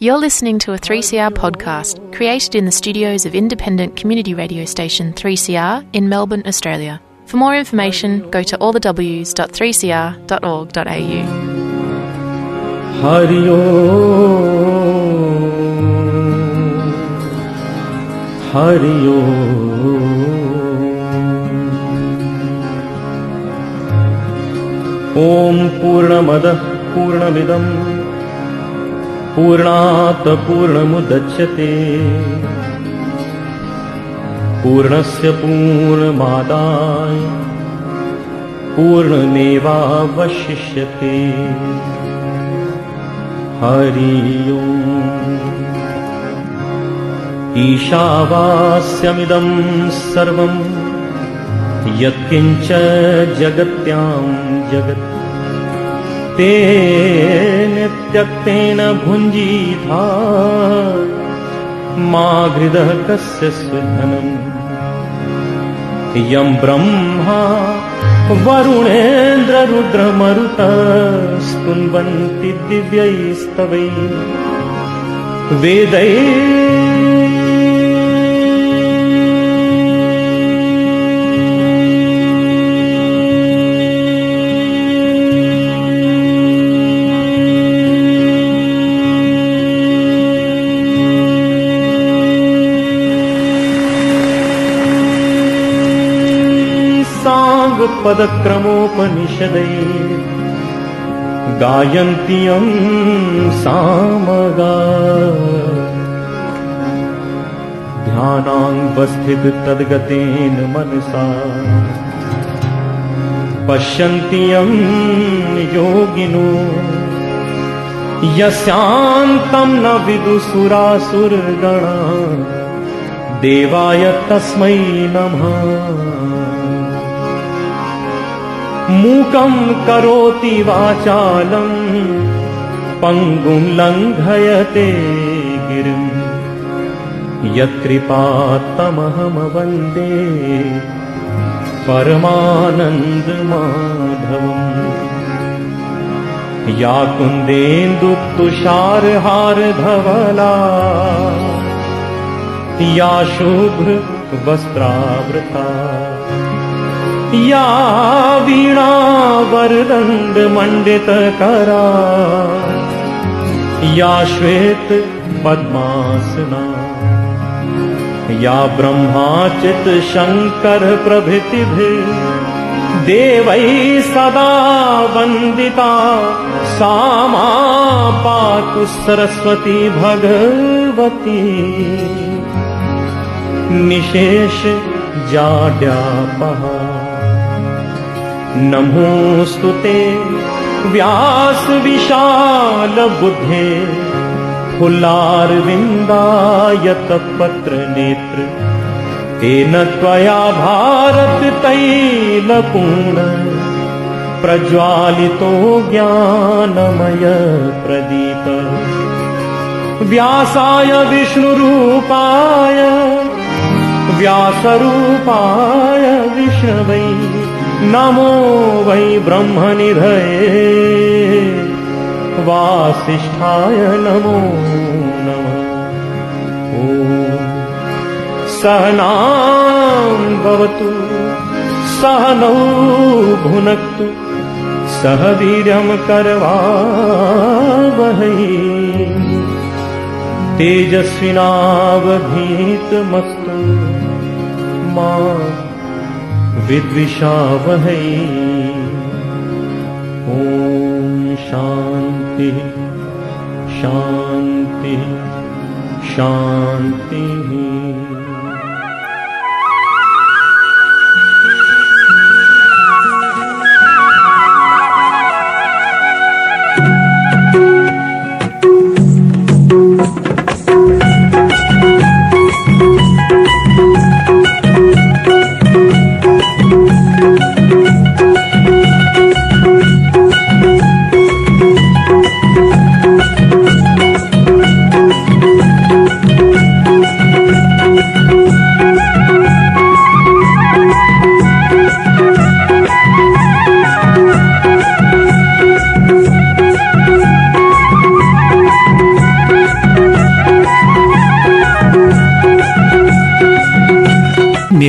You're listening to a 3CR podcast created in the studios of independent community radio station 3CR in Melbourne, Australia. For more information, go to allthews.3cr.org.au. Hari Om, Hari Om. Om पूर्णात् पूर्णमुदच्यते पूर्णस्य पूर्णमादाय पूर्णमेवावशिष्यते। हरि ओम्। ईशावास्यमिदं सर्वम् यत्किञ्च जगत्यां जगत् तेन त्यक्तेन मा घृदः कस्य सुधनम्? यं ब्रह्मा वरुणेन्द्ररुद्रमरुतस्तुन्वन्ति दिव्यैस्तवै। वेदै पदक्रमोपनिषदै गायन्त्यं सामगा। ध्यानाङ्गस्थित तद्गतेन मनसा। पश्यन्त्यं योगिनो। यस्यान्तं न विदुसुरासुरगणा देवाय तस्मै नमः मूकं करोति वाचालम् पङ्गुं लङ्घयते गिरिम् यत्कृपात्तमहमवन्दे परमानन्दमाधवम्। या कुन्देन्दुक्तुषारहारधवला या शुभ्रवस्त्रावृता या वीणावरदण्डमण्डितकरा या श्वेत पद्मासना। या ब्रह्माचित शङ्कर प्रभृतिभिः। देवैः सदा वन्दिता। सा मा पातु सरस्वती भगवती। निशेष जाड्यापहा नमोऽस्तु ते व्यासविशालबुद्धे फुल्लारविन्दायतपत्रनेत्र तेन त्वया भारत तैलपूर्ण प्रज्वालितो ज्ञानमय प्रदीप। व्यासाय विष्णुरूपाय व्यासरूपाय विष्णवै नमो वै ब्रह्मनिधये। वासिष्ठाय नमो नमः। सहनां भवतु सहनौ भुनक्तु सह वीर्यं करवावहै। तेजस्विनावधीतमस्तु मा विद्विषावहै। ॐ शान्तिः शान्तिः शान्तिः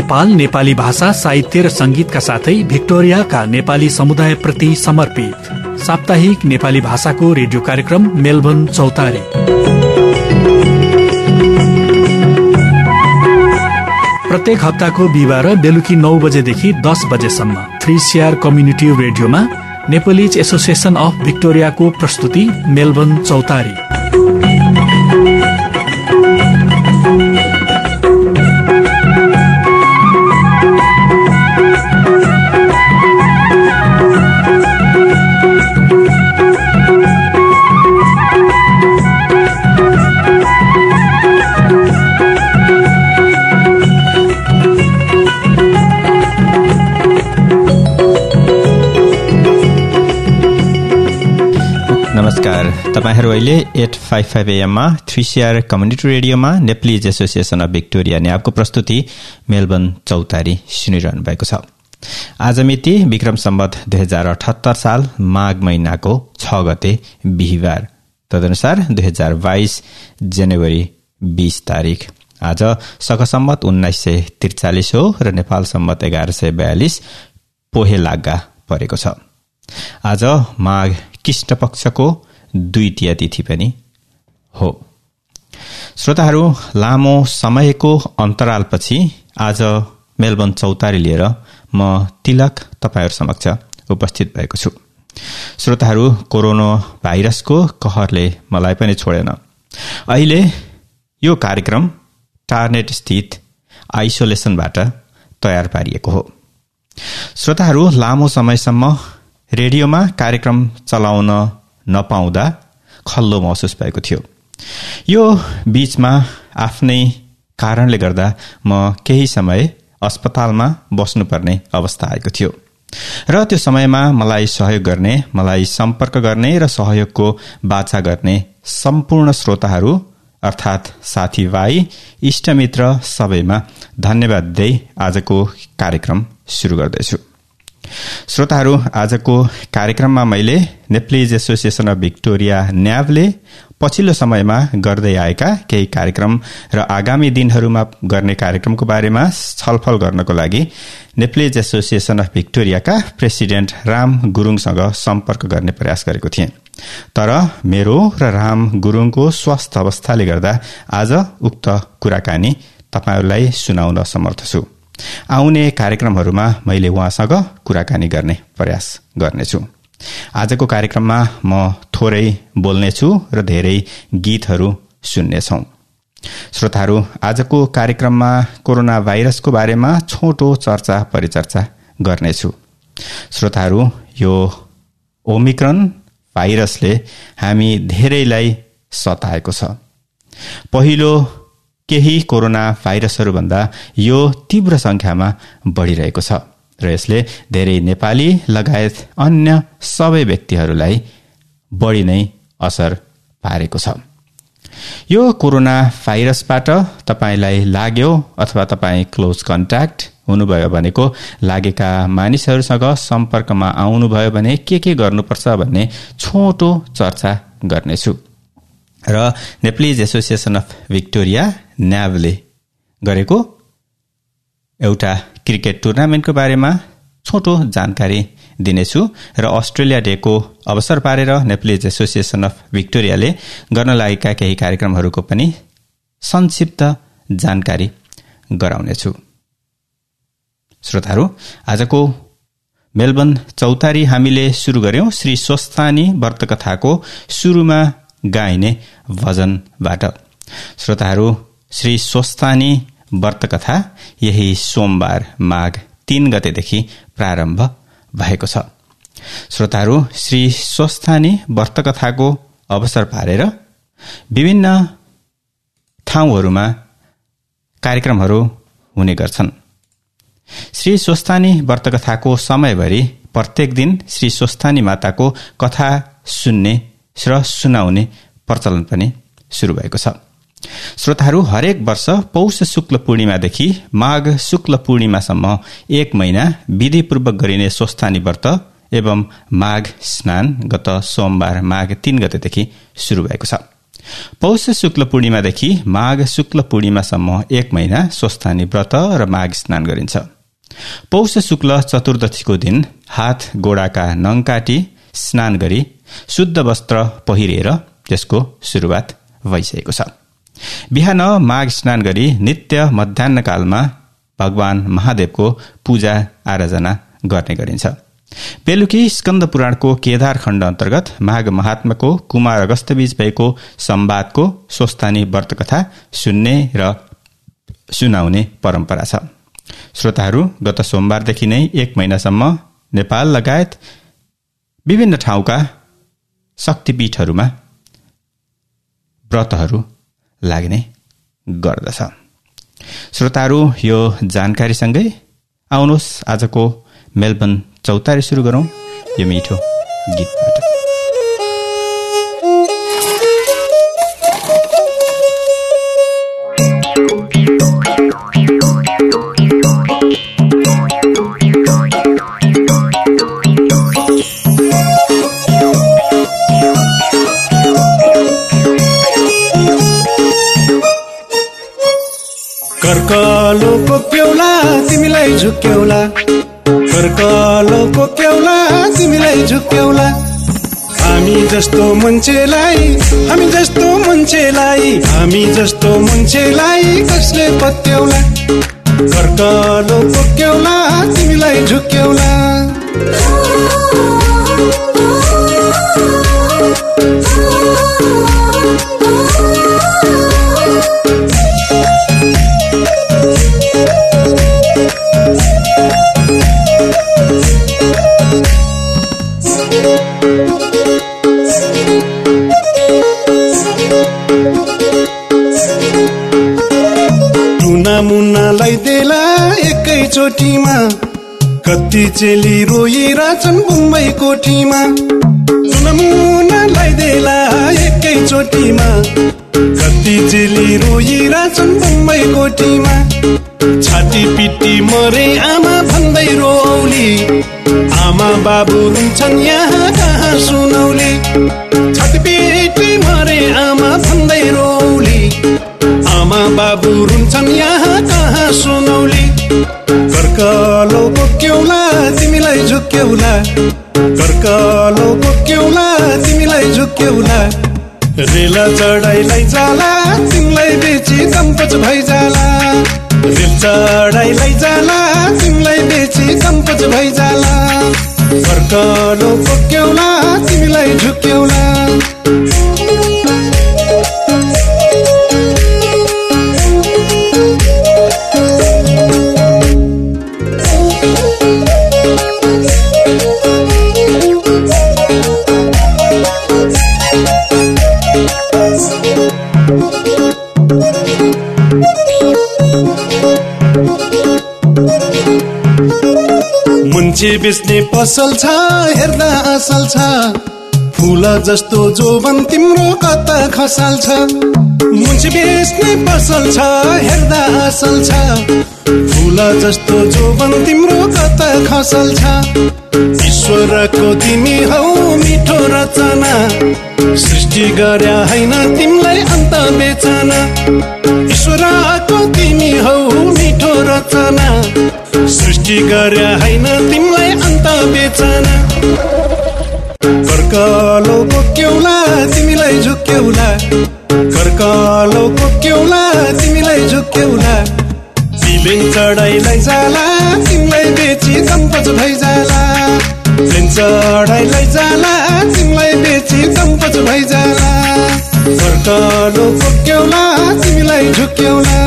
नेपाल नेपाली भाषा साहित्य र संगीतका साथै भिक्टोरियाका नेपाली समुदायप्रति समर्पित। साप्ताहिक नेपाली भाषाको रेडियो कार्यक्रम मेलबर्न चौतारी। प्रत्येक हप्ताको बिहिबार बेलुकी नौ बजेदेखि दस बजेसम्म थ्री सिआर कम्युनिटी रेडियोमा नेपोलिज एसोसिएसन अफ भिक्टोरियाको प्रस्तुति मेलबर्न चौतारी। तपाईँहरू अहिले एट फाइभ फाइभ एएममा थ्री सिआर कम्युनिटी रेडियोमा नेप्लिज एसोसिएसन अफ भिक्टोरिया न्याबको प्रस्तुति मेलबर्न चौतारी सुनिरहनु भएको छ। आज मिति विक्रम सम्बत दुई हजार अठहत्तर साल माघ महिनाको छ गते बिहिबार। तदनुसार दुई हजार बाइस जनवरी बीस तारिक आज सख सम्बत उन्नाइस सय त्रिचालिस हो र नेपाल सम्बत एघार सय बयालिस पोहे लाग्गा परेको छ। आज माघ कृष्ण पक्षको द्वितीय तिथि पनि हो। श्रोताहरू लामो समयको अन्तरालपछि आज मेलबर्न चौतारी लिएर म तिलक तपाईँहरू समक्ष उपस्थित भएको छु। श्रोताहरू कोरोना भाइरसको कहरले मलाई पनि छोडेन। अहिले यो कार्यक्रम टार्नेट स्थित आइसोलेसनबाट तयार पारिएको हो। श्रोताहरू लामो समयसम्म रेडियोमा कार्यक्रम चलाउन नपाउँदा खल्लो महसुस भएको थियो। यो बीचमा आफ्नै कारणले गर्दा म केही समय अस्पतालमा बस्नुपर्ने अवस्था आएको थियो र त्यो समयमा मलाई सहयोग गर्ने मलाई सम्पर्क गर्ने र सहयोगको बाछा गर्ने सम्पूर्ण श्रोताहरू अर्थात् साथीभाइ इष्टमित्र सबैमा धन्यवाद दिँदै आजको कार्यक्रम सुरु गर्दैछु। श्रोताहरू आजको कार्यक्रममा मैले नेप्लिज एसोसिएसन अफ भिक्टोरिया न्यावले पछिल्लो समयमा गर्दै आएका केही कार्यक्रम र आगामी दिनहरूमा गर्ने कार्यक्रमको बारेमा छलफल गर्नको लागि नेप्लिज एसोसिएसन अफ भिक्टोरियाका प्रेसिडेन्ट राम गुरूङसँग सम्पर्क गर्ने प्रयास गरेको थिएँ। तर मेरो र राम गुरूङको स्वास्थ्य अवस्थाले गर्दा आज उक्त कुराकानी तपाईँहरूलाई सुनाउन समर्थ छु। आउने कार्यक्रमहरूमा मैले उहाँसँग कुराकानी गर्ने प्रयास गर्नेछु। आजको कार्यक्रममा म थोरै बोल्नेछु र धेरै गीतहरू सुन्नेछौ। श्रोताहरू आजको कार्यक्रममा कोरोना भाइरसको बारेमा छोटो चर्चा परिचर्चा गर्नेछु। श्रोताहरू यो ओमिक्रन भाइरसले हामी धेरैलाई सताएको छ। पहिलो केही कोरोना भाइरसहरूभन्दा यो तीव्र संख्यामा बढ़िरहेको छ र यसले धेरै नेपाली लगायत अन्य सबै व्यक्तिहरूलाई बढी नै असर पारेको छ। यो कोरोना भाइरसबाट तपाईँलाई लाग्यो अथवा तपाईँ क्लोज कन्ट्याक्ट हुनुभयो भनेको लागेका मानिसहरूसँग सम्पर्कमा आउनुभयो भने के के गर्नुपर्छ भन्ने छोटो चर्चा गर्नेछु। र नेप्लिज एसोसिएसन अफ भिक्टोरिया न्याभले गरेको एउटा क्रिकेट टुर्नामेन्टको बारेमा छोटो जानकारी दिनेछु र अस्ट्रेलिया डेको अवसर पारेर नेप्लिज एसोसिएसन अफ भिक्टोरियाले गर्न लागेका केही कार्यक्रमहरूको पनि संक्षिप्त जानकारी गराउनेछु। श्रोताहरू आजको मेलबर्न चौतारी हामीले सुरु गर्यौं। श्री स्वस्थानी व्रतकथाको सुरुमा गाइने भजनबाट। श्रोताहरू श्री स्वस्थानी व्रतकथा यही सोमबार माघ तीन गतेदेखि प्रारम्भ भएको छ। श्रोताहरू श्री स्वस्थानी व्रतकथाको अवसर पारेर विभिन्न ठाउँहरूमा कार्यक्रमहरू हुने गर्छन्। श्री स्वस्थानी व्रतकथाको समयभरि प्रत्येक दिन श्री स्वस्थानी माताको कथा सुन्ने र सुनाउने प्रचलन पनि सुरु भएको छ। श्रोताहरू हरेक वर्ष पौष शुक्ल पूर्णिमादेखि माघ शुक्ल पूर्णिमासम्म एक महिना विधिपूर्वक गरिने स्वस्थानी व्रत एवं माघ स्नान गत सोमबार माघ तीन गतेदेखि शुरू भएको छ। पौष शुक्ल पूर्णिमादेखि माघ शुक्ल पूर्णिमासम्म एक महिना स्वस्थानी व्रत र माघ स्नान गरिन्छ। पौष शुक्ल चतुर्दशीको दिन हात गोडाका नङ काटी स्नान गरी शुद्ध वस्त्र पहिरेर त्यसको शुरूआत भइसकेको छ। बिहान माघ स्नान गरी नित्य मध्याहकालमा भगवान महादेवको पूजा आराधना गर्ने गरिन्छ। बेलुकी स्कन्द पुराणको केदार खण्ड अन्तर्गत माघ महात्माको कुमार अगस्तबीच भएको सम्वादको स्वस्थानी व्रतकथा सुन्ने र सुनाउने परम्परा छ। श्रोताहरू गत सोमबारदेखि नै एक महिनासम्म नेपाल लगायत विभिन्न ठाउँका शक्तिपीठहरूमा व्रतहरू लाग्ने गर्दछ। श्रोताहरू यो जानकारीसँगै आउनुहोस्। आजको मेलबर्न चौतारी सुरु गरौँ। यो मिठो गीतबाट। कर्कलोको प्यौला तिमीलाई झुक्क्यौला कर्कलोको केउला तिमीलाई झुक्क्यौला हामी जस्तो मान्छेलाई हामी जस्तो मान्छेलाई हामी जस्तो मान्छेलाई कसले पत्याउला? कर्कलोको केउला तिमीलाई झुक्क्यौला चोटीमा। कति चेली रोइरहेछन् बुम्बई कोठीमा। सुनमुना लगाइदेला एकै चोटीमा। कति चेली रोइरहेछन् बुम्बई कोठीमा। छाती पिटी मरे आमा भन्दै रोली। आमा बाबु रुन्छन् यहाँ झुक्क्यौला कर्कलो बोक्यौला तिमीलाई झुक्क्यौला रेल चढाइलाई जाला तिमीलाई बेची कम्पच भइजाला रेल चढाइलाई जाला तिमीलाई बेची कम्पच भइजाला कर्कलो बोक्यौला तिमीलाई झुक्क्यौला मान्छे बेच्ने पसल छ हेर्दा असल छ। फुल जस्तो जोबन तिम्रो कता खसाल छ। मुन्छे बेच्ने पसल छ हेर्दा असल छ। फुल जस्तो जोबन तिम्रो कता खसल छ। ईश्वरको तिमी हौ मिठो रचना। सृष्टि गर्या होइन तिमीलाई अन्त बेचना। ईश्वरको तिमी हौ मिठो रचना। सृष्टि गरे होइन तिमीलाई अन्त बेचना। कर्कलो बोक्यौला तिमीलाई झुक्क्यौला कर्कलो बोक्यौला तिमीलाई झुक्क्यौला प्लेन चढाइलाई जाला तिमीलाई बेची कम्पच भइजाला चढाइलाई जाला तिमीलाई बेची कम्पच भइजाला कर्कलो बोक्यौला तिमीलाई झुक्क्यौला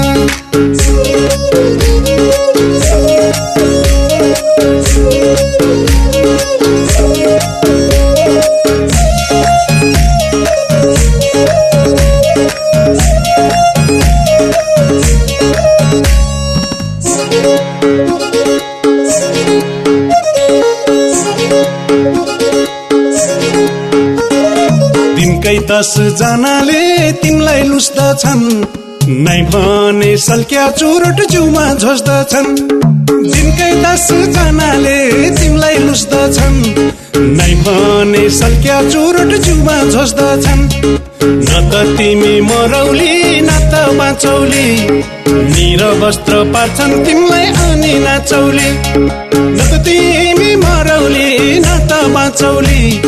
दिनकै दस जनाले तिमीलाई लुस्दछन् नै भने सल्क्या चुरोट जिउमा झोस्दछन् दिनकै जनाले तिमीलाई लुस्दछन् नै भने सल्क्या चुरोट जिउमा झोस्दछन् न त तिमी मरौली न त बाँचौली। निर वस्त्र पार्छन् तिमीलाई अनि नाचौली। न त तिमी मरौली न बाँचौली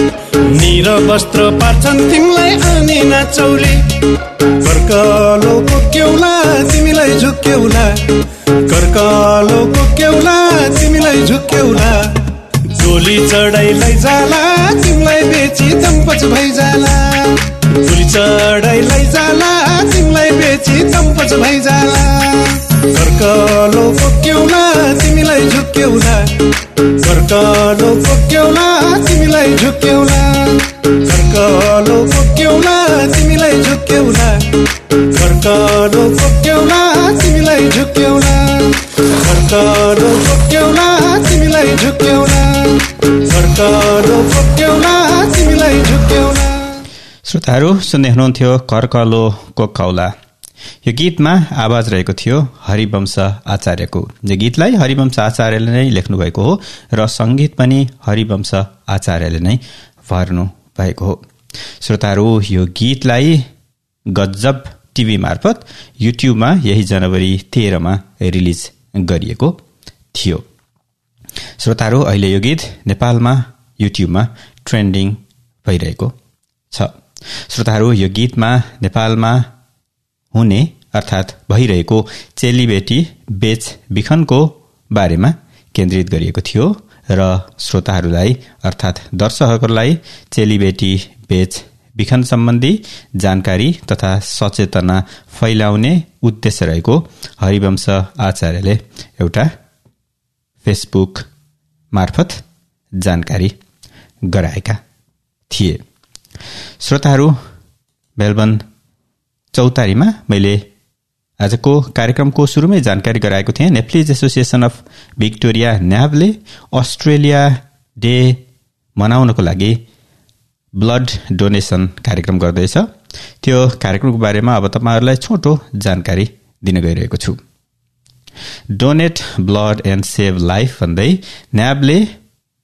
निर वस्त्र पार्छन् तिमीलाई अनि नाचौली कर्कलोको केउला तिमीलाई झुक्क्यौला कर्कलोको केउला तिमीलाई झुक्क्यौला डोली चढाइलाई जाला तिमीलाई बेची चम्पच भइजाला तिमीलाई बेची चम्पच भइजाला तिमीलाई झुक्क्यौला कर्कलो कोक्यौला तिमीलाई झुक्क्यौला कर्कलो कोक्यौला तिमीलाई झुक्क्यौला कर्कलो कोक्यौला तिमीलाई झुक्क्यौला कर्कलो कोक्यौला श्रोताहरू सुन्दै हुनुहुन्थ्यो कर्कलो कोक्कौला यो गीतमा आवाज रहेको थियो हरिवंश आचार्यको। यो गीतलाई हरिवंश आचार्यले नै लेख्नु भएको हो र सङ्गीत पनि हरिवंश आचार्यले नै भर्नु भएको हो। श्रोताहरू यो गीतलाई गजब टिभी मार्फत युट्युबमा यही जनवरी तेह्रमा रिलिज गरिएको थियो। श्रोताहरू अहिले यो गीत नेपालमा युट्युबमा ट्रेन्डिङ भइरहेको छ। श्रोताहरू यो गीतमा नेपालमा हुने अर्थात् भइरहेको चेलीबेटी बेच बिखनको बारेमा केन्द्रित गरिएको थियो र श्रोताहरूलाई अर्थात् दर्शकहरूलाई चेलीबेटी बेच बिखन सम्बन्धी जानकारी तथा सचेतना फैलाउने उद्देश्य रहेको हरिवंश आचार्यले एउटा फेसबुक मार्फत जानकारी गराएका थिए। श्रोताहरू मेलबर्न चौतारीमा मैले आजको कार्यक्रमको सुरुमै जानकारी गराएको थिएँ। नेप्लिज एसोसिएसन अफ भिक्टोरिया न्याबले अस्ट्रेलिया डे मनाउनको लागि ब्लड डोनेसन कार्यक्रम गर्दैछ। त्यो कार्यक्रमको बारेमा अब तपाईँहरूलाई छोटो जानकारी दिन गइरहेको छु। Donate blood and save life भन्दै न्याबले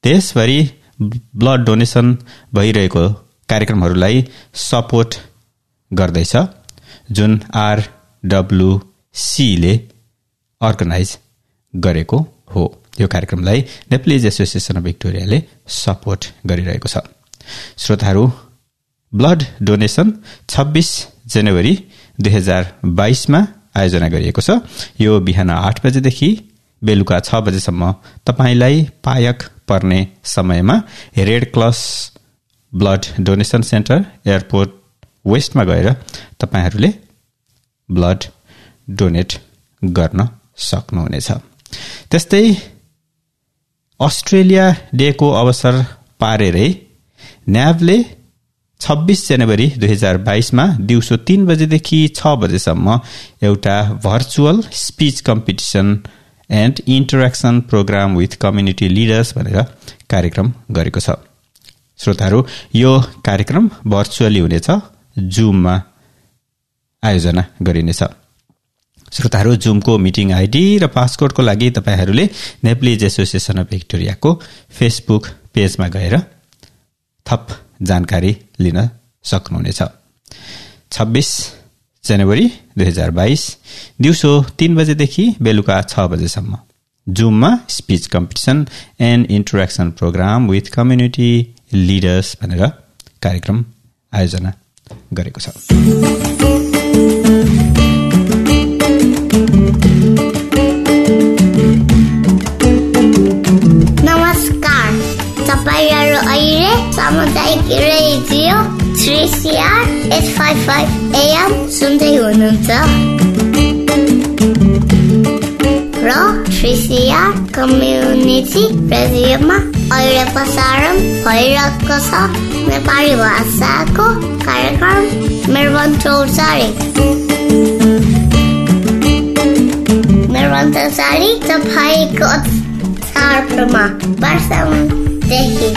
देशभरि ब्लड डोनेसन भइरहेको कार्यक्रमहरूलाई सपोर्ट गर्दैछ जुन आरडब्लुसीले अर्गनाइज गरेको हो। यो कार्यक्रमलाई नेप्लिज एसोसिएसन अफ भिक्टोरियाले सपोर्ट गरिरहेको छ। श्रोताहरू ब्लड डोनेसन छब्बिस जनवरी दुई हजार बाइसमा आयोजना गरिएको छ। यो बिहान आठ बजेदेखि बेलुका छ बजेसम्म तपाईँलाई पायक पर्ने समयमा red cross blood donation centre airport वेस्टमा गएर तपाईँहरूले ब्लड डोनेट गर्न सक्नुहुनेछ। त्यस्तै अस्ट्रेलिया डेको अवसर पारेरै न्याबले छब्बिस जनवरी दुई हजार बाइसमा दिउँसो तीन बजेदेखि छ बजेसम्म एउटा virtual speech competition and interaction programme with community leaders भनेर कार्यक्रम गरेको छ। श्रोताहरू यो कार्यक्रम भर्चुअली हुनेछ जुममा आयोजना गरिनेछ। श्रोताहरू जुमको मिटिङ आइडी र पासकोडको लागि तपाईँहरूले नेप्लिज एसोसिएसन अफ भिक्टोरियाको फेसबुक पेजमा गएर थप जानकारी लिन सक्नुहुनेछ। छब्बिस जनवरी दुई हजार बाइस दिउँसो तीन बजेदेखि बेलुका छ बजेसम्म। जुममा speech competition and interaction programme with community leaders भनेर कार्यक्रम आयोजना गरेको छ। तपाईँहरू अहिले रेडियो एएम कम्युनिटी रेडियोमा अहिले प्रसारण भइरहेको छ नेपाली भाषाको कार्यक्रम मेरबन चौचारी मेरबन चौचारी तपाईँको चाडमा वर्षदेखि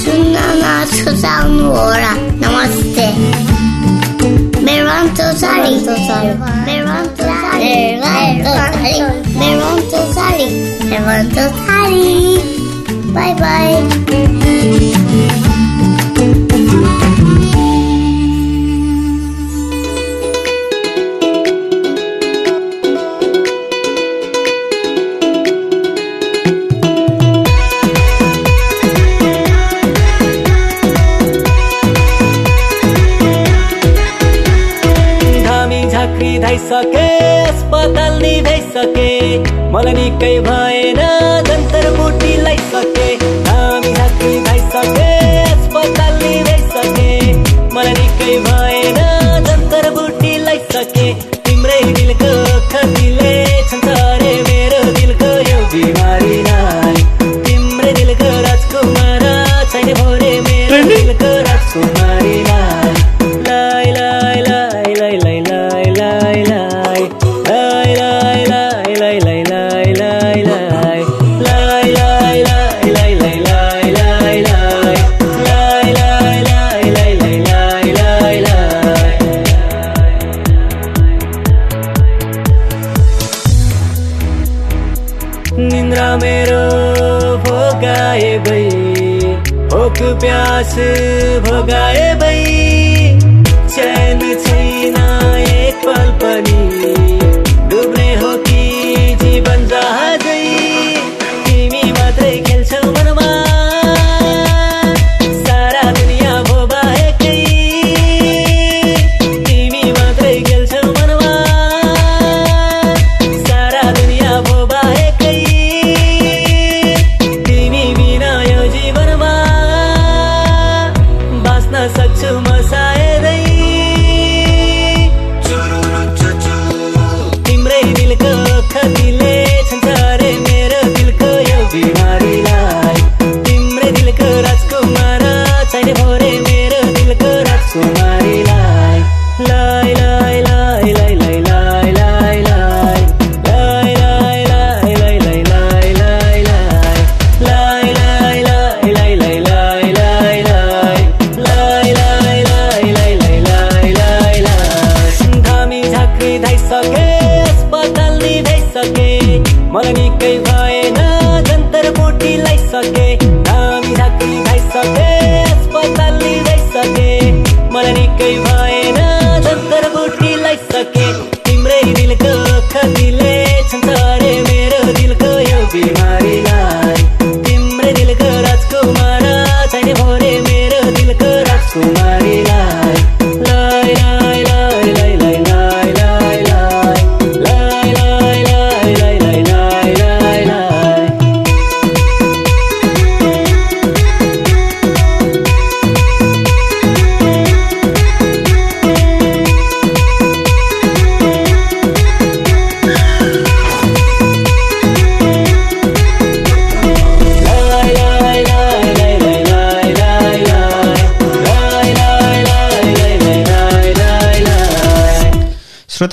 सुन्न नछुटाउनु होला नमस्ते मेरबन चौचारी ए गाए ओ अली मेरो त सालि मेरो त सालि बाइ टल्ली भई सके मलाई निकै भएन जन्तर मुठी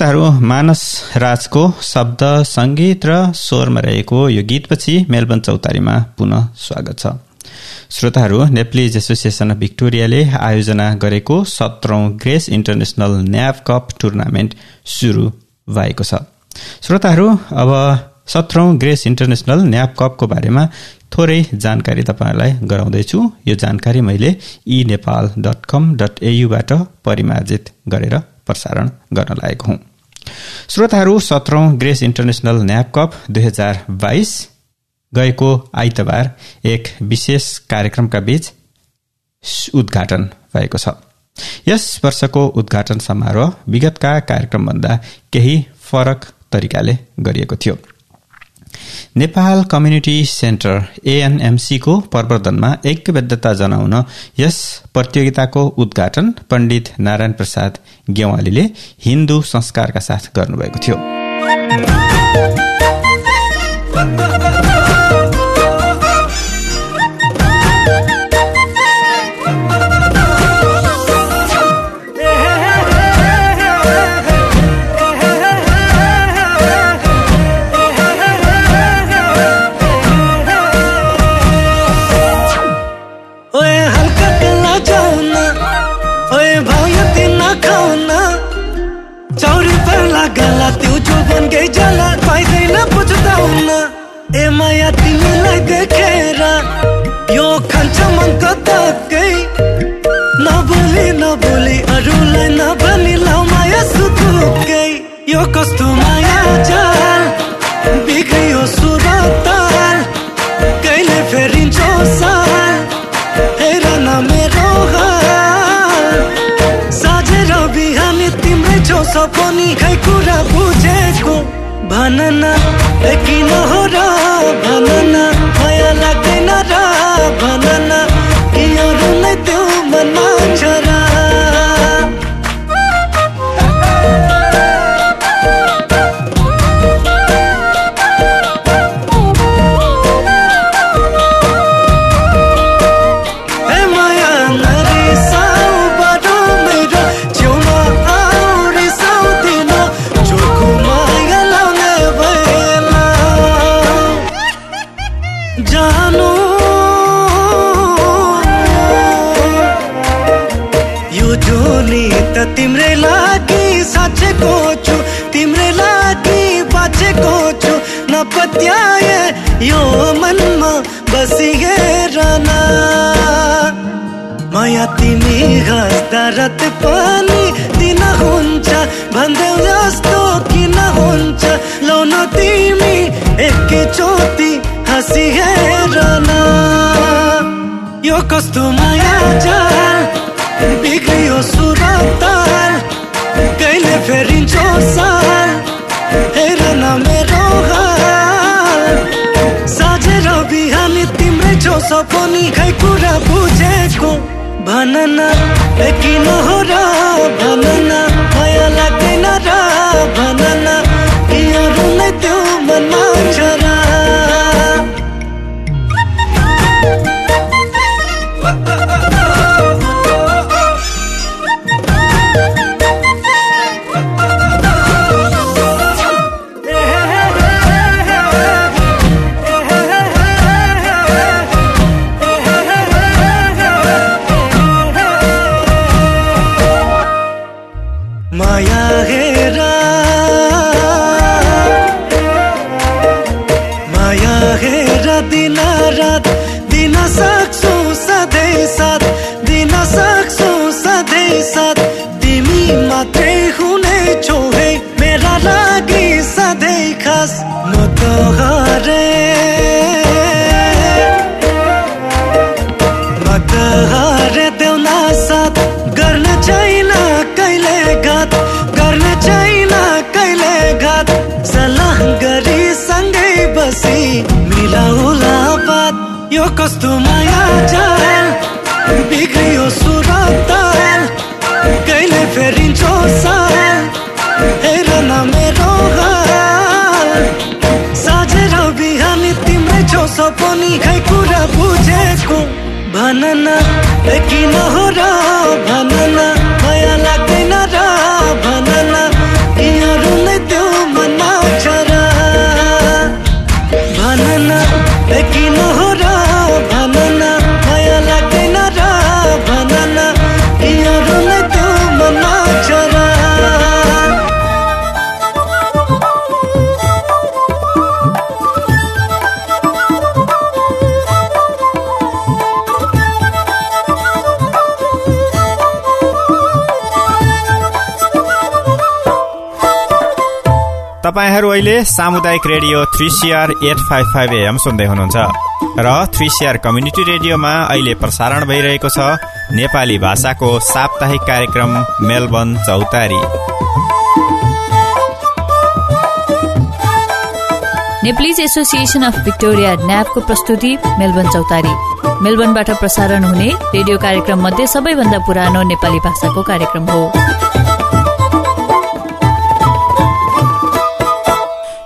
श्रोताहरू मानस राजको शब्द संगीत र स्वरमा रहेको यो गीतपछि मेलबर्न चौतारीमा पुनः स्वागत छ। श्रोताहरू नेप्लिज एसोसिएसन अफ भिक्टोरियाले आयोजना गरेको सत्रौँ Grace international NAV cup tournament सुरु भएको छ। श्रोताहरू अब सत्रौँ ग्रेस इन्टरनेसनल न्याप कपको बारेमा थोरै जानकारी तपाईँहरूलाई गराउँदैछु। यो जानकारी मैले e Nepal dot com dot एयुबाट परिमार्जित गरेर प्रसारण गर्न लागेको हुँ। श्रोताहरू सत्रौं ग्रेस इन्टरनेशनल न्याप कप दुई हजार बाइस गएको आइतबार एक विशेष कार्यक्रमका बीच उद्घाटन भएको छ। यस वर्षको उद्घाटन समारोह विगतका कार्यक्रमभन्दा केही फरक तरिकाले गरिएको थियो। नेपाल कम्युनिटी सेन्टर एएनएमसीको प्रवर्धनमा ऐक्यबद्धता जनाउन यस प्रतियोगिताको उद्घाटन पण्डित नारायण प्रसाद गेवालीले हिन्दू संस्कारका साथ गर्नुभएको थियो। हुन्छ भन्देऊ जस्तो किन हुन्छ? लौ न तिमी एकैचोटि हाँसी हेर न यो कस्तो माया जाल बिग्रियो सुरताल कहिले फेरिन्छो साल हेर न मेरो हाल। साझेर बिहान तिम्रै छो सपनी खै कुरा बुझेको भन न किन हो कुरा बुझेको भन किन हो र भन न लाग्दैन र भन तपाईँहरू अहिले सामुदायिक radio three CR eight five five AM सुन्दै हुनुहुन्छ। र थ्री सिआर कम्युनिटी रेडियोमा अहिले प्रसारण भइरहेको छ नेपाली भाषाको साप्ताहिक कार्यक्रम Melbourne Chautari. Nepalese association of Victoria न्यापको प्रस्तुति मेलबर्न चौतारी। मेलबर्नबाट प्रसारण हुने रेडियो कार्यक्रम मध्ये सबैभन्दा पुरानो नेपाली भाषाको कार्यक्रम हो।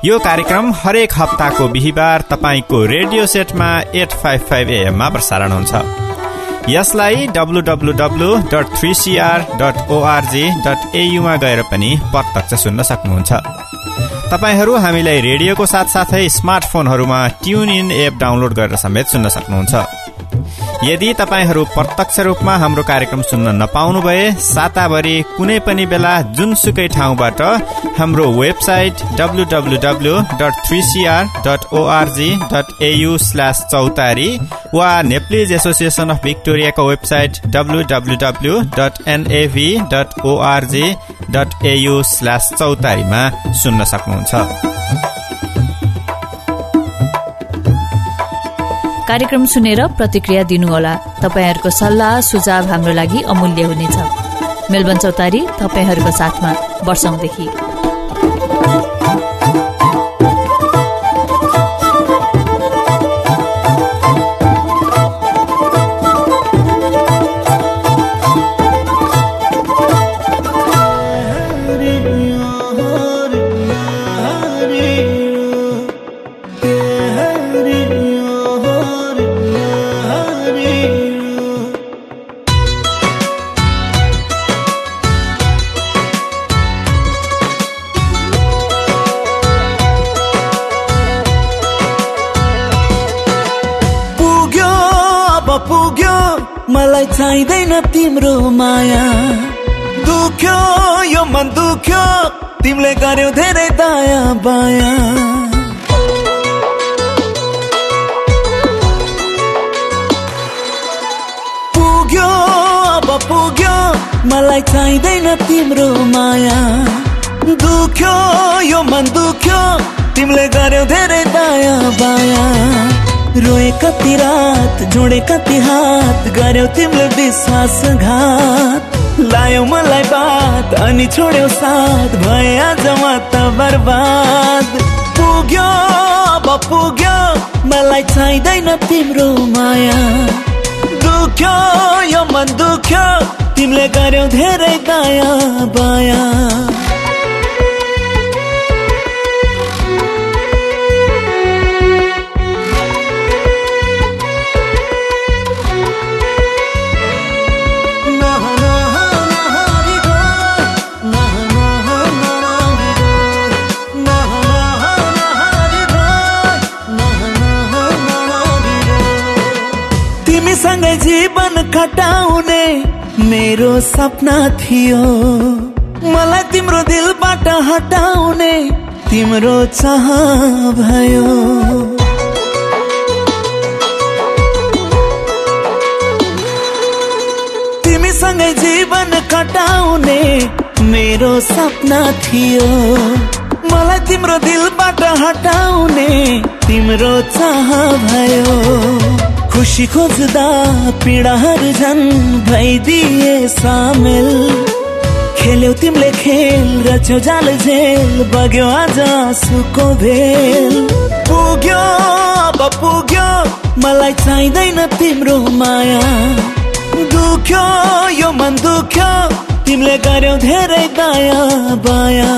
यो कार्यक्रम हरेक हप्ताको बिहिबार तपाईँको रेडियो सेटमा एट फाइभ फाइभ एएममा प्रसारण हुन्छ। यसलाई W W W dot three CR dot ORG dot एयुमा गएर पनि प्रत्यक्ष सुन्न सक्नुहुन्छ। तपाईँहरू हामीलाई रेडियोको साथसाथै स्मार्टफोनहरूमा ट्युन इन एप डाउनलोड गरेर समेत सुन्न सक्नुहुन्छ। यदि तपाईँहरू प्रत्यक्ष रूपमा हाम्रो कार्यक्रम सुन्न नपाउनु भए साताभरि कुनै पनि बेला जुनसुकै ठाउँबाट हाम्रो website W W W dot three dot ORG dot AU slash Chautari वा Nepalese association of भिक्टोरियाको website W W W dot NAV dot ORG dot AU slash चौतारीमा सुन्न सक्नुहुन्छ। कार्यक्रम सुनेर प्रतिक्रिया दिनुहोला। तपाईँहरूको सल्लाह सुझाव हाम्रो लागि अमूल्य हुनेछ। मेलबन चौतारी तपाईँहरूको साथमा वर्षौंदेखि। गर्यौ धेरै दाया बाया। पुग्यो अब पुग्यो मलाई चाहिँदैन तिम्रो माया। दुख्यो यो मन दुख्यो तिमीले गर्यौ धेरै दाया बाया। रोए कति रात जोडे कति हात गर्यौ तिमीले विश्वासघात। लायौ मलाई बात अनि छोड्यौ साथ भए आज त बर्बाद पुग्यो अब पुग्यो मलाई चाहिँदैन तिम्रो माया। दुख्यो यो मन दुख्यो तिमीले गर्यौ धेरै दया बाया। खटाउने मेरो सपना थियो। मलाई तिम्रो दिलबाट हटाउने तिम्रो चाह भयो। तिमीसँगै जीवन कटाउने मेरो सपना थियो। मलाई तिम्रो दिलबाट हटाउने तिम्रो चाह भयो। खुसी खोज्दा पीडाहरू झन् भइदिए सामेल। खेल्यौ तिमीले खेल रच्यौ जाल झेल बग्यो आज आँसुको भेल। पुग्यो अब पुग्यो मलाई चाहिँदैन तिम्रो माया। दुख्यो यो मन दुख्यो तिमीले गर्यौ धेरै दया बाया।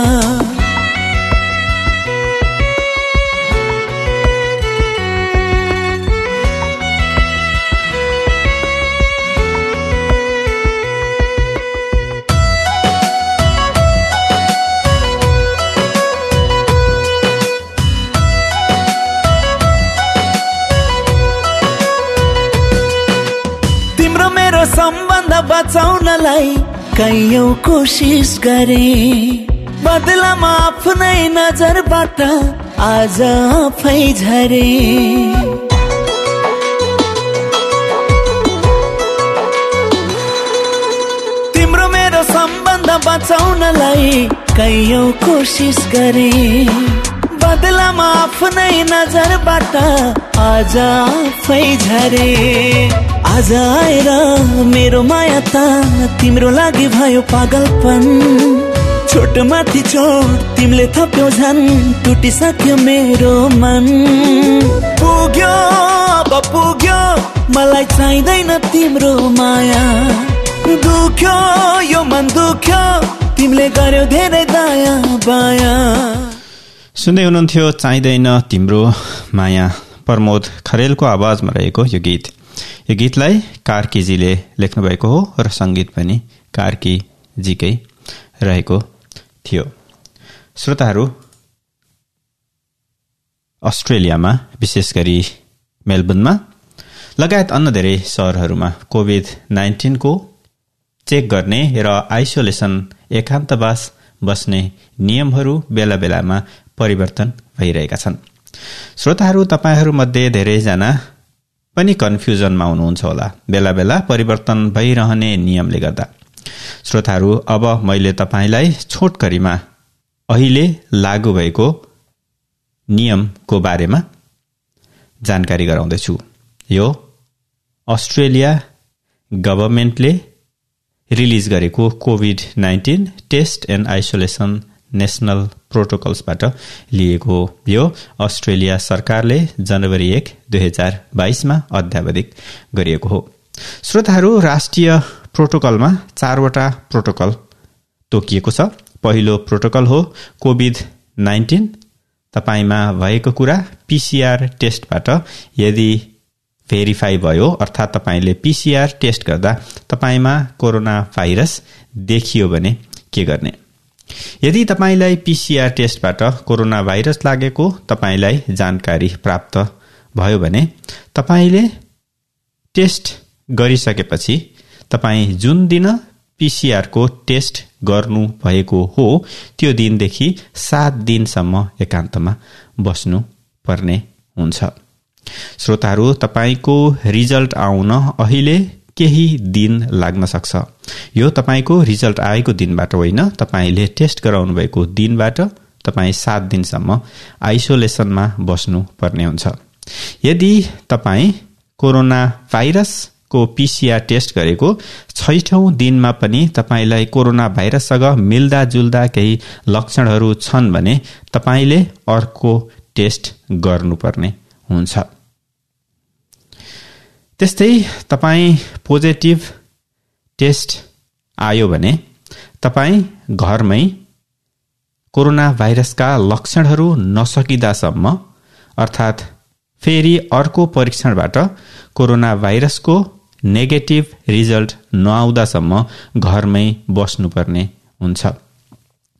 तिम्रो मेरो सम्बन्ध बचाउनलाई कैयौँ कोसिस गरे। बदलामा आफ्नै नजरबाट आज आफै झरे। तिम्रो मेरो सम्बन्ध बचाउनलाई कैयौँ कोसिस गरे। बदलामा आफ्नै नजरबाट आज आफै झरे। आज आएर मेरो माया त तिम्रो लागि भयो पागलपन। छोट माथि छोट तिमीले थप्यौ झन्। टुटिसक्यो मेरो मन। पुग्यो अब पुग्यो। मलाई चाहिँदैन तिम्रो माया। दुख्यो यो मन दुख्यो। तिमीले गर्यौ धेरै दया बाया। सुन्दै हुनुहुन्थ्यो चाहिँदैन तिम्रो माया प्रमोद खरेलको आवाजमा रहेको यो गीत यो गीतलाई कार्कीजीले लेख्नु भएको हो र सङ्गीत पनि कार्कीजीकै रहेको थियो श्रोताहरू अस्ट्रेलियामा विशेष गरी मेलबर्नमा लगायत अन्य धेरै सहरहरूमा कोभिड नाइन्टिनको चेक गर्ने र आइसोलेसन एकान्तवास बस्ने नियमहरू बेला बेलामा परिवर्तन भइरहेका छन्। श्रोताहरू तपाईँहरूमध्ये धेरैजना पनि कन्फ्युजनमा हुनुहुन्छ होला। बेला बेला परिवर्तन भइरहने नियमले गर्दा। श्रोताहरू अब मैले तपाईँलाई छोटकरीमा अहिले लागू भएको नियमको बारेमा जानकारी गराउँदैछु। यो अस्ट्रेलिया गभर्मेन्टले रिलिज गरेको COVID nineteen test and isolation national प्रोटोकल्सबाट लिएको यो अस्ट्रेलिया सरकारले जनवरी एक दुई हजार बाइसमा अध्यावधिक गरिएको हो। श्रोताहरू राष्ट्रिय प्रोटोकलमा चारवटा प्रोटोकल तोकिएको छ। पहिलो प्रोटोकल हो कोभिड नाइन्टिन। तपाईँमा भएको कुरा पिसिआर टेस्टबाट यदि भेरिफाई भयो अर्थात् तपाईँले पिसिआर टेस्ट गर्दा तपाईँमा कोरोना भाइरस देखियो भने के गर्ने? यदि तपाईँलाई पिसिआर टेस्टबाट कोरोना भाइरस लागेको तपाईँलाई जानकारी प्राप्त भयो भने तपाईँले टेस्ट गरिसकेपछि तपाईँ जुन दिन पिसिआरको टेस्ट गर्नु भएको हो त्यो दिनदेखि सात दिनसम्म एकान्तमा बस्नु पर्ने हुन्छ। श्रोताहरू तपाईँको रिजल्ट आउन अहिले केही दिन लाग्न सक्छ। यो तपाईँको रिजल्ट आएको दिनबाट होइन तपाईँले टेस्ट गराउनु भएको दिनबाट तपाईँ सात दिनसम्म आइसोलेसनमा बस्नु पर्ने हुन्छ। यदि तपाईँ कोरोना भाइरसको पिसिआर टेस्ट गरेको छैठौँ दिनमा पनि तपाईँलाई कोरोना भाइरससँग मिल्दाजुल्दा केही लक्षणहरू छन् भने तपाईँले अर्को टेस्ट गर्नुपर्ने हुन्छ। त्यस्तै तपाईँ पोजिटिभ टेस्ट आयो भने तपाईँ घरमै कोरोना भाइरसका लक्षणहरू नसकिँदासम्म अर्थात् फेरि अर्को परीक्षणबाट कोरोना भाइरसको नेगेटिभ रिजल्ट नआउँदासम्म घरमै बस्नुपर्ने हुन्छ।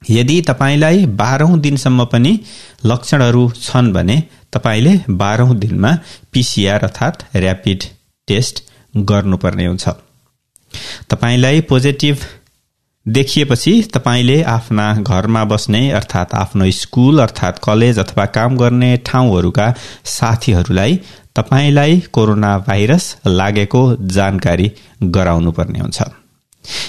यदि तपाईँलाई बाह्रौँ दिनसम्म पनि लक्षणहरू छन् भने तपाईँले बाह्रौँ दिनमा पिसिआर अर्थात् ऱ्यापिड टेस्ट गर्नुपर्ने हुन्छ। तपाईँलाई पोजिटिभ देखिएपछि तपाईँले आफ्ना घरमा बस्ने अर्थात् आफ्नो स्कुल अर्थात् कलेज अथवा काम गर्ने ठाउँहरूका साथीहरूलाई तपाईँलाई कोरोना भाइरस लागेको जानकारी गराउनुपर्ने हुन्छ।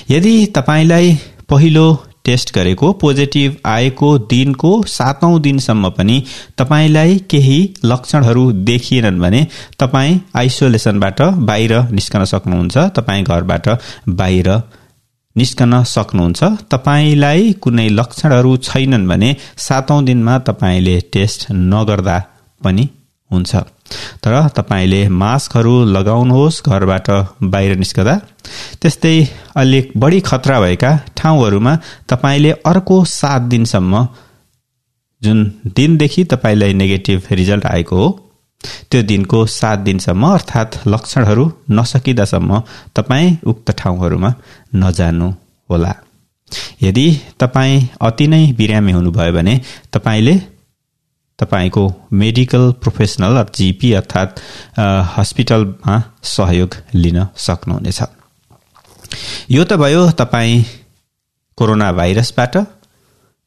यदि तपाईँलाई पहिलो टेस्ट गरेको पोजिटिभ आएको दिनको सातौं दिनसम्म पनि तपाईँलाई केही लक्षणहरू देखिएनन् भने तपाईँ आइसोलेसनबाट बाहिर निस्कन सक्नुहुन्छ तपाईँ घरबाट बाहिर निस्कन सक्नुहुन्छ। तपाईँलाई कुनै लक्षणहरू छैनन् भने सातौं दिनमा तपाईँले टेस्ट नगर्दा पनि हुन्छ। तर तपाईँले मास्कहरू लगाउनुहोस् घरबाट बाहिर निस्कदा। त्यस्तै अलिक बढी खतरा भएका ठाउँहरूमा तपाईँले अर्को सात दिनसम्म जुन दिनदेखि तपाईँलाई नेगेटिभ रिजल्ट आएको हो त्यो दिनको सात दिनसम्म अर्थात् लक्षणहरू नसकिँदासम्म तपाईँ उक्त ठाउँहरूमा नजानु होला। यदि तपाईँ अति नै बिरामी हुनुभयो भने तपाईँले तपाईँको मेडिकल प्रोफेसनल जिपी अर्थात् हस्पिटलमा सहयोग लिन सक्नुहुनेछ। यो त भयो तपाईँ कोरोना भाइरसबाट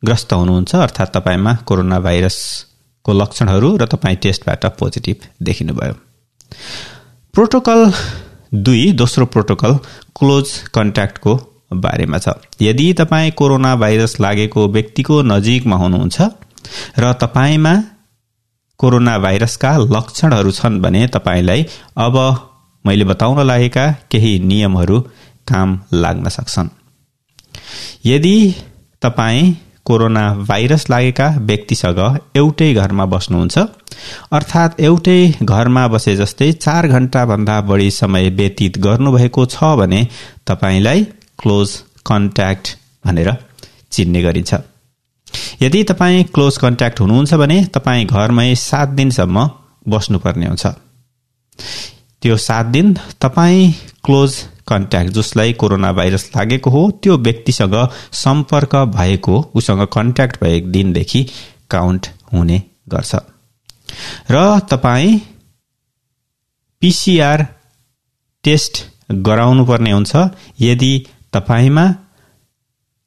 ग्रस्त हुनुहुन्छ अर्थात् तपाईँमा कोरोना भाइरसको लक्षणहरू र तपाईँ टेस्टबाट पोजिटिभ देखिनुभयो। प्रोटोकल दुई दोस्रो प्रोटोकल क्लोज कन्ट्याक्टको बारेमा छ। यदि तपाईँ कोरोना भाइरस लागेको व्यक्तिको नजिकमा हुनुहुन्छ र तपाईँमा कोरोना भाइरसका लक्षणहरू छन् भने तपाईँलाई अब मैले बताउन लागेका केही नियमहरू काम लाग्न सक्छन्। यदि तपाईँ कोरोना भाइरस लागेका व्यक्तिसँग एउटै घरमा बस्नुहुन्छ अर्थात् एउटै घरमा बसे जस्तै चार घण्टाभन्दा बढी समय व्यतीत गर्नुभएको छ भने तपाईँलाई क्लोज कन्ट्याक्ट भनेर चिन्ने गरिन्छ। यदि तपाईँ क्लोज कन्ट्याक्ट हुनुहुन्छ भने तपाईँ घरमै सात दिनसम्म बस्नुपर्ने हुन्छ। त्यो सात दिन तपाईँ क्लोज कन्ट्याक्ट जसलाई कोरोना भाइरस लागेको हो त्यो व्यक्तिसँग सम्पर्क भएको उसँग कन्ट्याक्ट भएको दिनदेखि काउन्ट हुने गर्छ। र तपाईँ पिसिआर टेस्ट गराउनु पर्ने हुन्छ। यदि तपाईँमा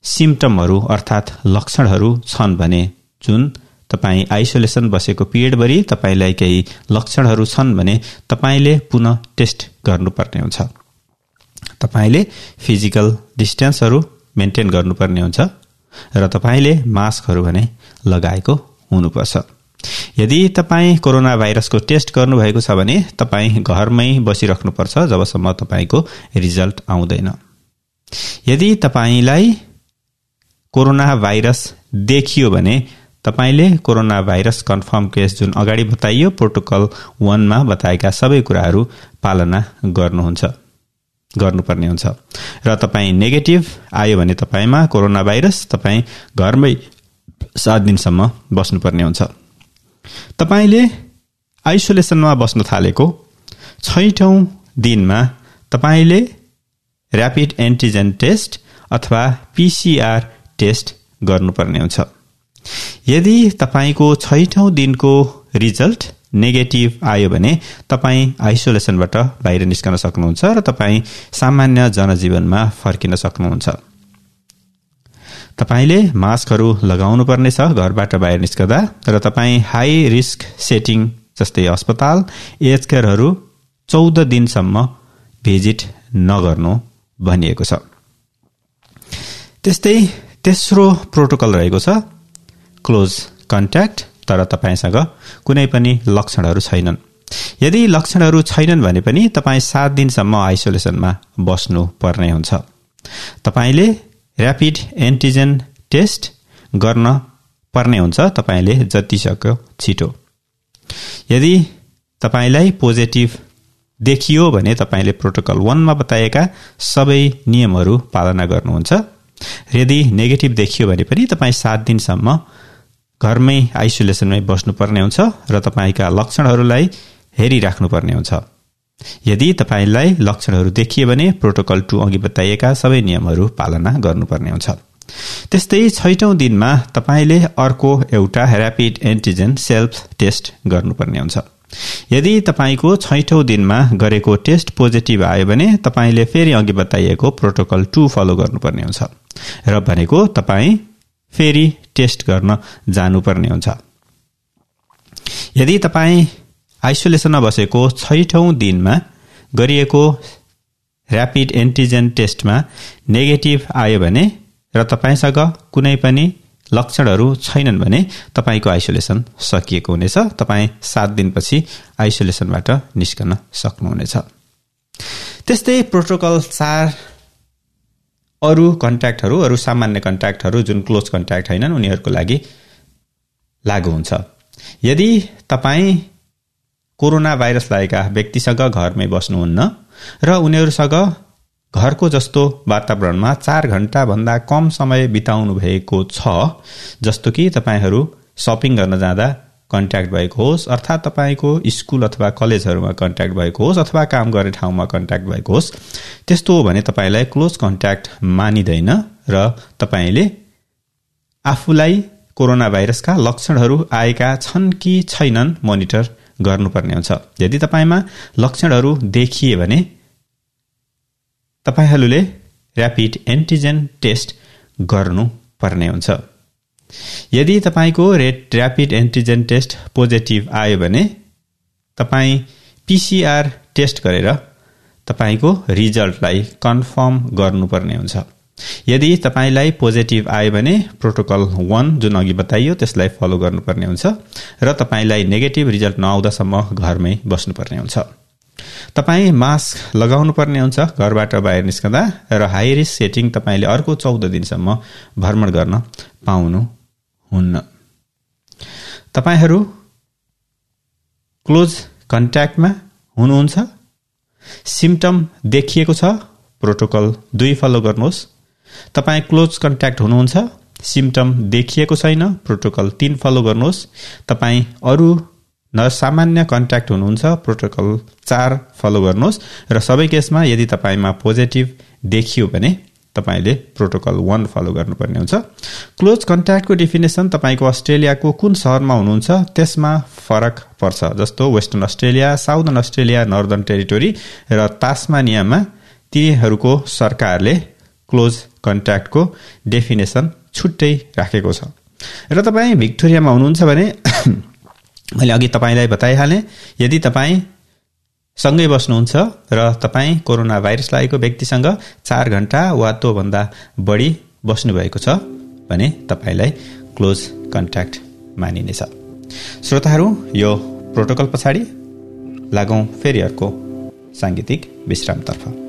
सिम्टमहरू अर्थात् लक्षणहरू छन् भने जुन तपाईँ आइसोलेसन बसेको पिरियडभरि तपाईँलाई केही लक्षणहरू छन् भने तपाईँले पुनः टेस्ट गर्नुपर्ने हुन्छ। तपाईँले फिजिकल डिस्टेन्सहरू मेन्टेन गर्नुपर्ने हुन्छ र तपाईँले मास्कहरू भने लगाएको हुनुपर्छ। यदि तपाईँ कोरोना भाइरसको टेस्ट गर्नुभएको छ भने तपाईँ घरमै बसिराख्नुपर्छ जबसम्म तपाईँको रिजल्ट आउँदैन। यदि तपाईँलाई कोरोना भाइरस देखियो भने तपाईँले कोरोना भाइरस कन्फर्म केस जुन अगाडि बताइयो प्रोटोकल वानमा बताएका सबै कुराहरू पालना गर्नुहुन्छ गर्नुपर्ने हुन्छ। र तपाईँ नेगेटिभ आयो भने तपाईँमा कोरोना भाइरस तपाईँ घरमै सात दिनसम्म बस्नुपर्ने हुन्छ। तपाईँले आइसोलेसनमा बस्न थालेको छैठौँ दिनमा तपाईँले ऱ्यापिड एन्टिजेन टेस्ट अथवा पिसिआर टेस्ट गर्नुपर्ने हुन्छ। यदि तपाईँको छैठौँ दिनको रिजल्ट नेगेटिभ आयो भने तपाईँ आइसोलेसनबाट बाहिर निस्कन सक्नुहुन्छ र तपाईँ सामान्य जनजीवनमा फर्किन सक्नुहुन्छ। तपाईँले मास्कहरू लगाउनु पर्नेछ घरबाट बाहिर निस्कदा र तपाईँ हाई रिस्क सेटिङ जस्तै अस्पताल एज केयरहरू चौध दिनसम्म भिजिट नगर्नु भनिएको छ। त्यस्तै तेस्रो प्रोटोकल रहेको छ। क्लोज कन्ट्याक्ट तर तपाईँसँग कुनै पनि लक्षणहरू छैनन्। यदि लक्षणहरू छैनन् भने पनि तपाईँ सात दिनसम्म आइसोलेसनमा बस्नु पर्ने हुन्छ। तपाईँले ऱ्यापिड एन्टिजेन टेस्ट गर्न पर्ने हुन्छ तपाईँले जति सक्यो छिटो। यदि तपाईँलाई पोजिटिभ देखियो भने तपाईँले प्रोटोकल वानमा बताएका सबै नियमहरू पालना गर्नुहुन्छ। यदि नेगेटिभ देखियो भने पनि तपाईँ सात दिनसम्म घरमै आइसोलेसनमै बस्नुपर्ने हुन्छ र तपाईँका लक्षणहरूलाई हेरिराख्नुपर्ने हुन्छ। यदि तपाईँलाई लक्षणहरू देखियो भने प्रोटोकल टू अघि बताइएका सबै नियमहरू पालना गर्नुपर्ने हुन्छ। त्यस्तै छैटौं दिनमा तपाईँले अर्को एउटा ऱ्यापिड एन्टिजेन सेल्फ टेस्ट गर्नुपर्ने हुन्छ। यदि तपाईँको छैठौं दिनमा गरेको टेस्ट पोजिटिभ आयो भने तपाईँले फेरि अघि बताइएको प्रोटोकल टू फलो गर्नुपर्ने हुन्छ र भनेको तपाईँ फेरि टेस्ट गर्न जानुपर्ने हुन्छ। यदि तपाईँ आइसोलेसनमा बसेको छैठौं दिनमा गरिएको ऱ्यापिड एन्टिजेन टेस्टमा नेगेटिभ आयो भने र तपाईँसँग कुनै पनि लक्षणहरू छैनन् भने तपाईँको आइसोलेसन सकिएको हुनेछ। तपाईँ सात दिनपछि आइसोलेसनबाट निस्कन सक्नुहुनेछ। त्यस्तै प्रोटोकल चार अरू कन्ट्याक्टहरू अरू सामान्य कन्ट्याक्टहरू जुन क्लोज कन्ट्याक्ट होइनन् उनीहरूको लागि लागू हुन्छ। यदि तपाईँ कोरोना भाइरस लागेका व्यक्तिसँग घरमै बस्नुहुन्न र उनीहरूसँग घरको जस्तो वातावरणमा चार घण्टाभन्दा कम समय बिताउनु भएको छ जस्तो कि तपाईँहरू सपिङ गर्न जाँदा कन्ट्याक्ट भएको होस् अर्थात् तपाईँको स्कुल अथवा कलेजहरूमा कन्ट्याक्ट भएको होस् अथवा काम गर्ने ठाउँमा कन्ट्याक्ट भएको होस् त्यस्तो हो भने तपाईँलाई क्लोज कन्ट्याक्ट मानिँदैन र तपाईँले आफूलाई कोरोना भाइरसका लक्षणहरू आएका छन् कि छैनन् मोनिटर गर्नुपर्ने हुन्छ। यदि तपाईँमा लक्षणहरू देखिए भने तपाईँहरूले ऱ्यापिड एन्टिजेन टेस्ट गर्नुपर्ने हुन्छ। यदि तपाईँको rate rapid antigen test positive आयो भने तपाईँ पिसिआर टेस्ट गरेर तपाईँको रिजल्टलाई कन्फर्म गर्नुपर्ने हुन्छ। यदि तपाईँलाई पोजिटिभ आयो भने प्रोटोकल वान जुन अघि बताइयो त्यसलाई फलो गर्नुपर्ने हुन्छ र तपाईँलाई नेगेटिभ रिजल्ट नआउँदासम्म घरमै बस्नुपर्ने हुन्छ। तपाईँ मास्क लगाउनु पर्ने हुन्छ घरबाट बाहिर निस्कँदा र हाई रिस्क सेटिङ तपाईँले अर्को चौध दिनसम्म भ्रमण गर्न पाउनु हुन्न। तपाईँहरू क्लोज कन्ट्याक्टमा हुनुहुन्छ? सिम्टम देखिएको छ? प्रोटोकल दुई फलो गर्नुहोस्। तपाईँ क्लोज कन्ट्याक्ट हुनुहुन्छ? सिम्टम देखिएको छैन? प्रोटोकल तिन फलो गर्नुहोस्। तपाईँ अरू न सामान्य कन्ट्याक्ट हुनुहुन्छ प्रोटोकल चार फलो गर्नुहोस् र सबै केसमा यदि तपाईँमा पोजिटिभ देखियो भने तपाईँले प्रोटोकल वान फलो गर्नुपर्ने हुन्छ। क्लोज कन्ट्याक्टको डेफिनेसन तपाईँको अस्ट्रेलियाको कुन सहरमा हुनुहुन्छ त्यसमा फरक पर्छ। जस्तो Western Australia Southern Australia Northern Territory र तास्मानियामा तिनीहरूको सरकारले क्लोज कन्ट्याक्टको डेफिनेसन छुट्टै राखेको छ। र तपाईँ भिक्टोरियामा हुनुहुन्छ भने मैले अघि तपाईँलाई बताइहालेँ यदि तपाईँ सँगै बस्नुहुन्छ र तपाईँ कोरोना भाइरस लागेको व्यक्तिसँग चार घण्टा वा त्योभन्दा बढी बस्नुभएको छ भने तपाईँलाई क्लोज कन्ट्याक्ट मानिनेछ। श्रोताहरू यो प्रोटोकल पछाडि लागौँ फेरि अर्को साङ्गीतिक विश्रामतर्फ।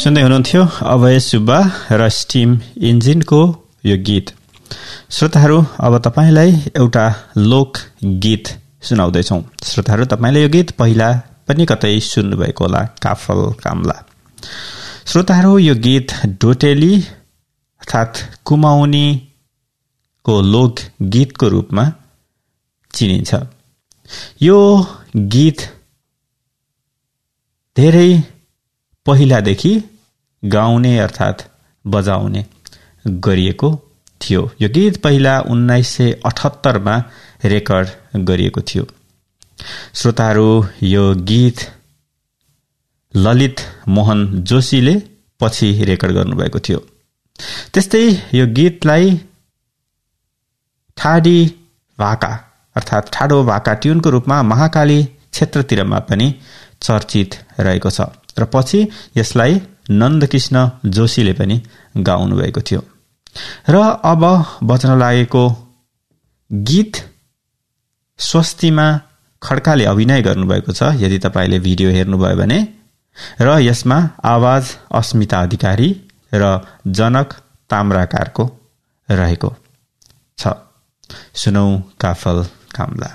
सुन्दै हुनुहुन्थ्यो। अभय सुब्बा र स्टिम इन्जिनको यो गीत। श्रोताहरू अब तपाईँलाई एउटा लोक गीत सुनाउँदैछौँ। श्रोताहरू तपाईँले यो गीत पहिला पनि कतै सुन्नुभएको होला काफल कामला। श्रोताहरू यो गीत डोटेली अर्थात् कुमाउनीको लोक गीतको रूपमा चिनिन्छ। यो गीत धेरै पहिलादेखि गाउने अर्थात् बजाउने गरिएको थियो। यो गीत पहिला उन्नाइस सय अठहत्तरमा रेकर्ड गरिएको थियो। श्रोताहरू यो गीत ललित मोहन जोशीले पछि रेकर्ड गर्नुभएको थियो। त्यस्तै यो गीतलाई ठाडी भाका अर्थात् ठाडो भाका ट्युनको रूपमा महाकाली क्षेत्रतिरमा पनि चर्चित रहेको छ। र पछि यसलाई नन्दकृष्ण जोशीले पनि गाउनु भएको थियो। र अब बच्न लागेको गीत स्वस्तिमा खड्काले अभिनय गर्नुभएको छ यदि तपाईँले भिडियो हेर्नुभयो भने। र यसमा आवाज अस्मिता अधिकारी र जनक ताम्राकारको रहेको छ। सुनौ काफल कामला।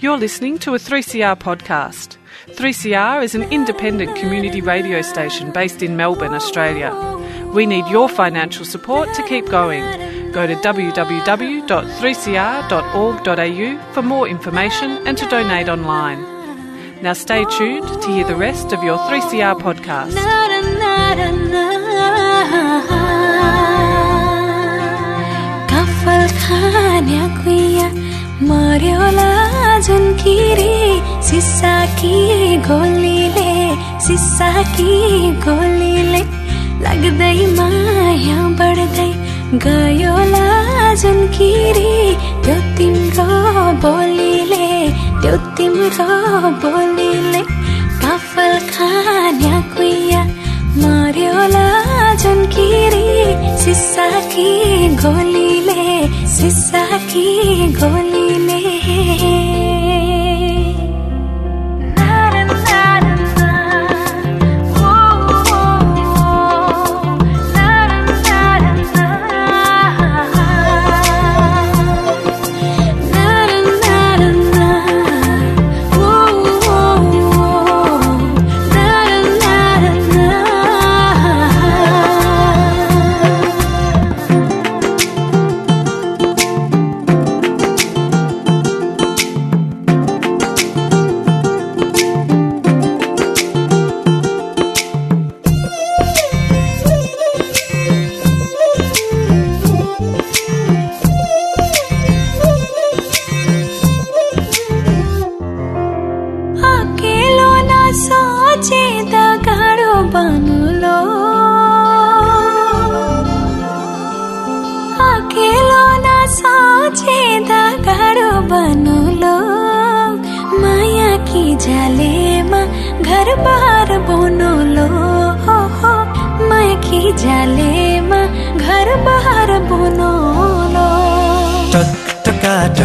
You're listening to a 3CR podcast. 3CR is an independent community radio station based in Melbourne, Australia. We need your financial support to keep going. Go to www.3cr.org.au for more information and to donate online. Now stay tuned to hear the rest of your 3CR podcast. कफल खान्या कुइया मर्योला जुन किरी सिसा कि गोलीले सिसा कि गोलीले लाग्दै माया बढ्दै गयो जुन किरी त्यो तिम्रो बोलीले त्यो तिम्रो बोलीले कफल खान्या कुइया मर्योला जुन किरी सिसा गोलीले सिसा कि गोलीले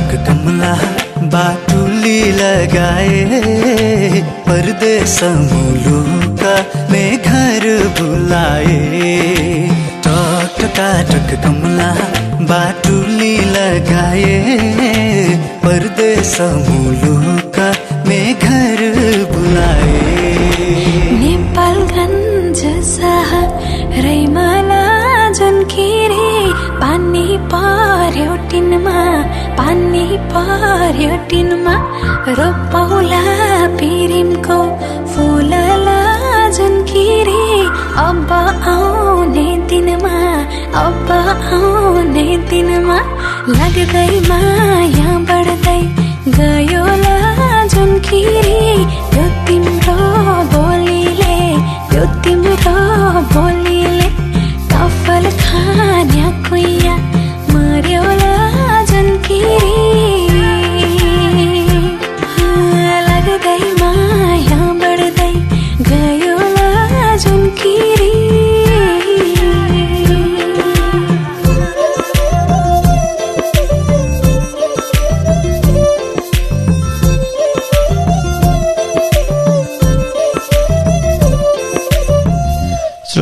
कमला बाटुली लगाए परदेश मुलुका में घर बुलाए। टक टकाटक कमला बाटुली लगाए परदेश मुलुका में घर बुलाए। नेपालगञ्ज सहर रैमाला जुन पानी पर्यो टिनमा। पानी पर्यो टिनमा रोपौला पिरिमको फुलला जुन किरी अब आउने दिनमा अब आउने दिनमा लाग्दै माया बढ्दै गयो जुन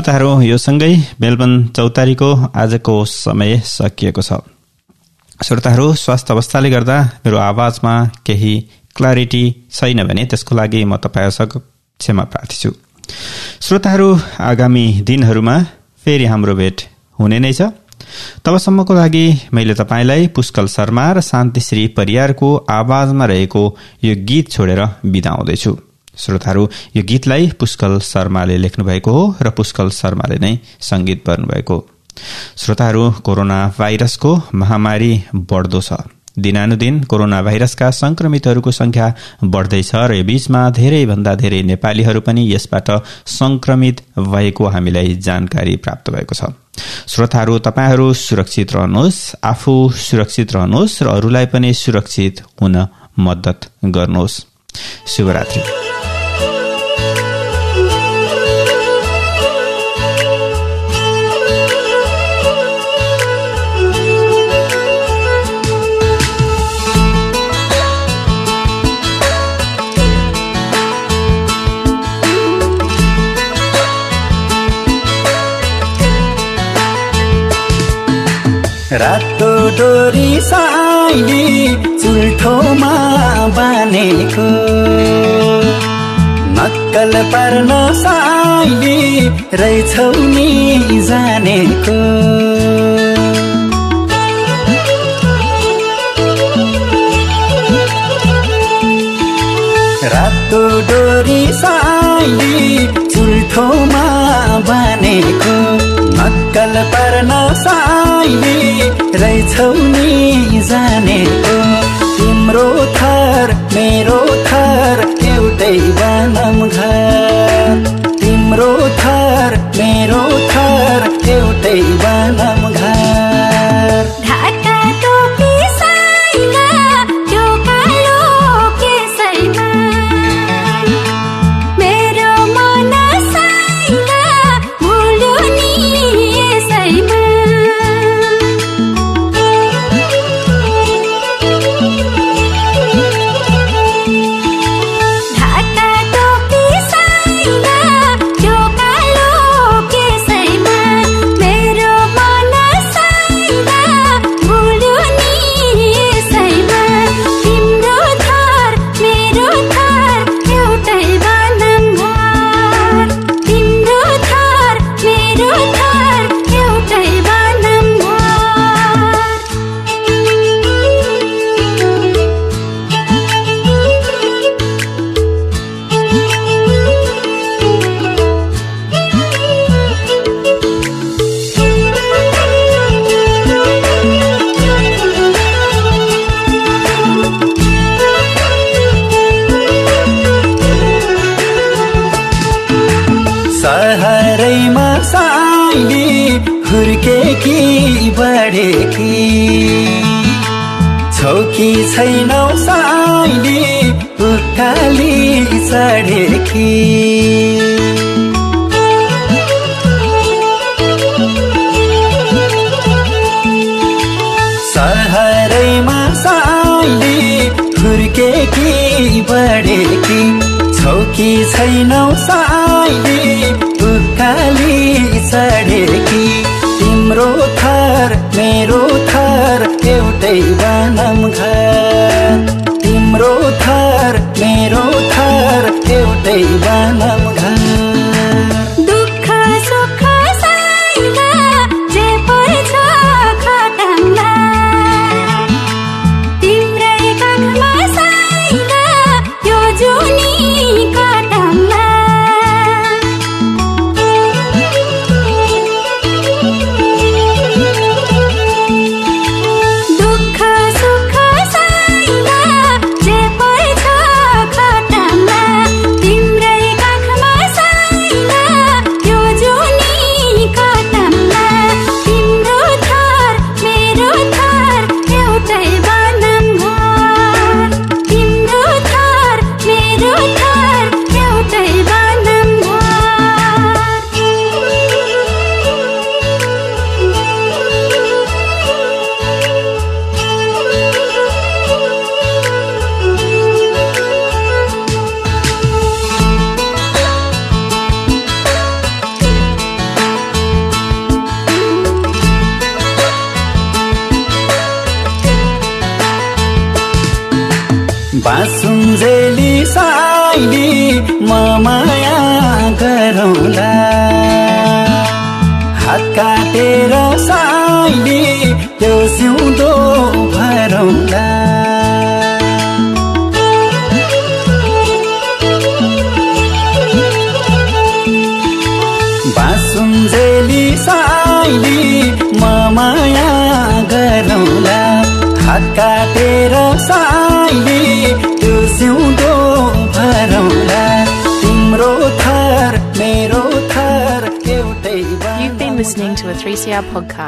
श्रोताहरू यो सँगै मेलबर्न चौतारीको आजको समय सकिएको छ। श्रोताहरू स्वास्थ्य अवस्थाले गर्दा मेरो आवाजमा केही क्ल्यारिटी छैन भने त्यसको लागि म तपाईँहरूसँग क्षमा प्रार्थी छु श्रोताहरू आगामी दिनहरूमा फेरि हाम्रो भेट हुने नै छ। तबसम्मको लागि मैले तपाईँलाई पुष्कल शर्मा र शान्तिश्री परियारको आवाजमा रहेको यो गीत छोडेर बिदा आउँदैछु श्रोताहरू यो गीतलाई पुष्कल शर्माले लेख्नुभएको हो र पुष्कल शर्माले नै संगीत भर्नुभएको। श्रोताहरू कोरोना भाइरसको महामारी बढ्दो छ। दिनानुदिन कोरोना भाइरसका संक्रमितहरूको संख्या बढ्दैछ र यो बीचमा धेरैभन्दा धेरै नेपालीहरू पनि यसबाट संक्रमित भएको हामीलाई जानकारी प्राप्त भएको छ। श्रोताहरू तपाईँहरू सुरक्षित रहनुहोस् आफू सुरक्षित रहनुहोस् र अरूलाई पनि सुरक्षित हुन मद्दत गर्नुहोस्। शुभरात्री। रातो डोरी साइली चुल्ठोमा बानेको। नक्कल पर्न साइली रहेछौ नि जानेको। रातो डोरी साइली चुल्ठोमा बानेको। नक्कल पर्न साइली रहेछौ नि जानेको तिम्रो थर मेरो थर एउटै बनम घर। तिम्रो थर मेरो थर एउटै बनम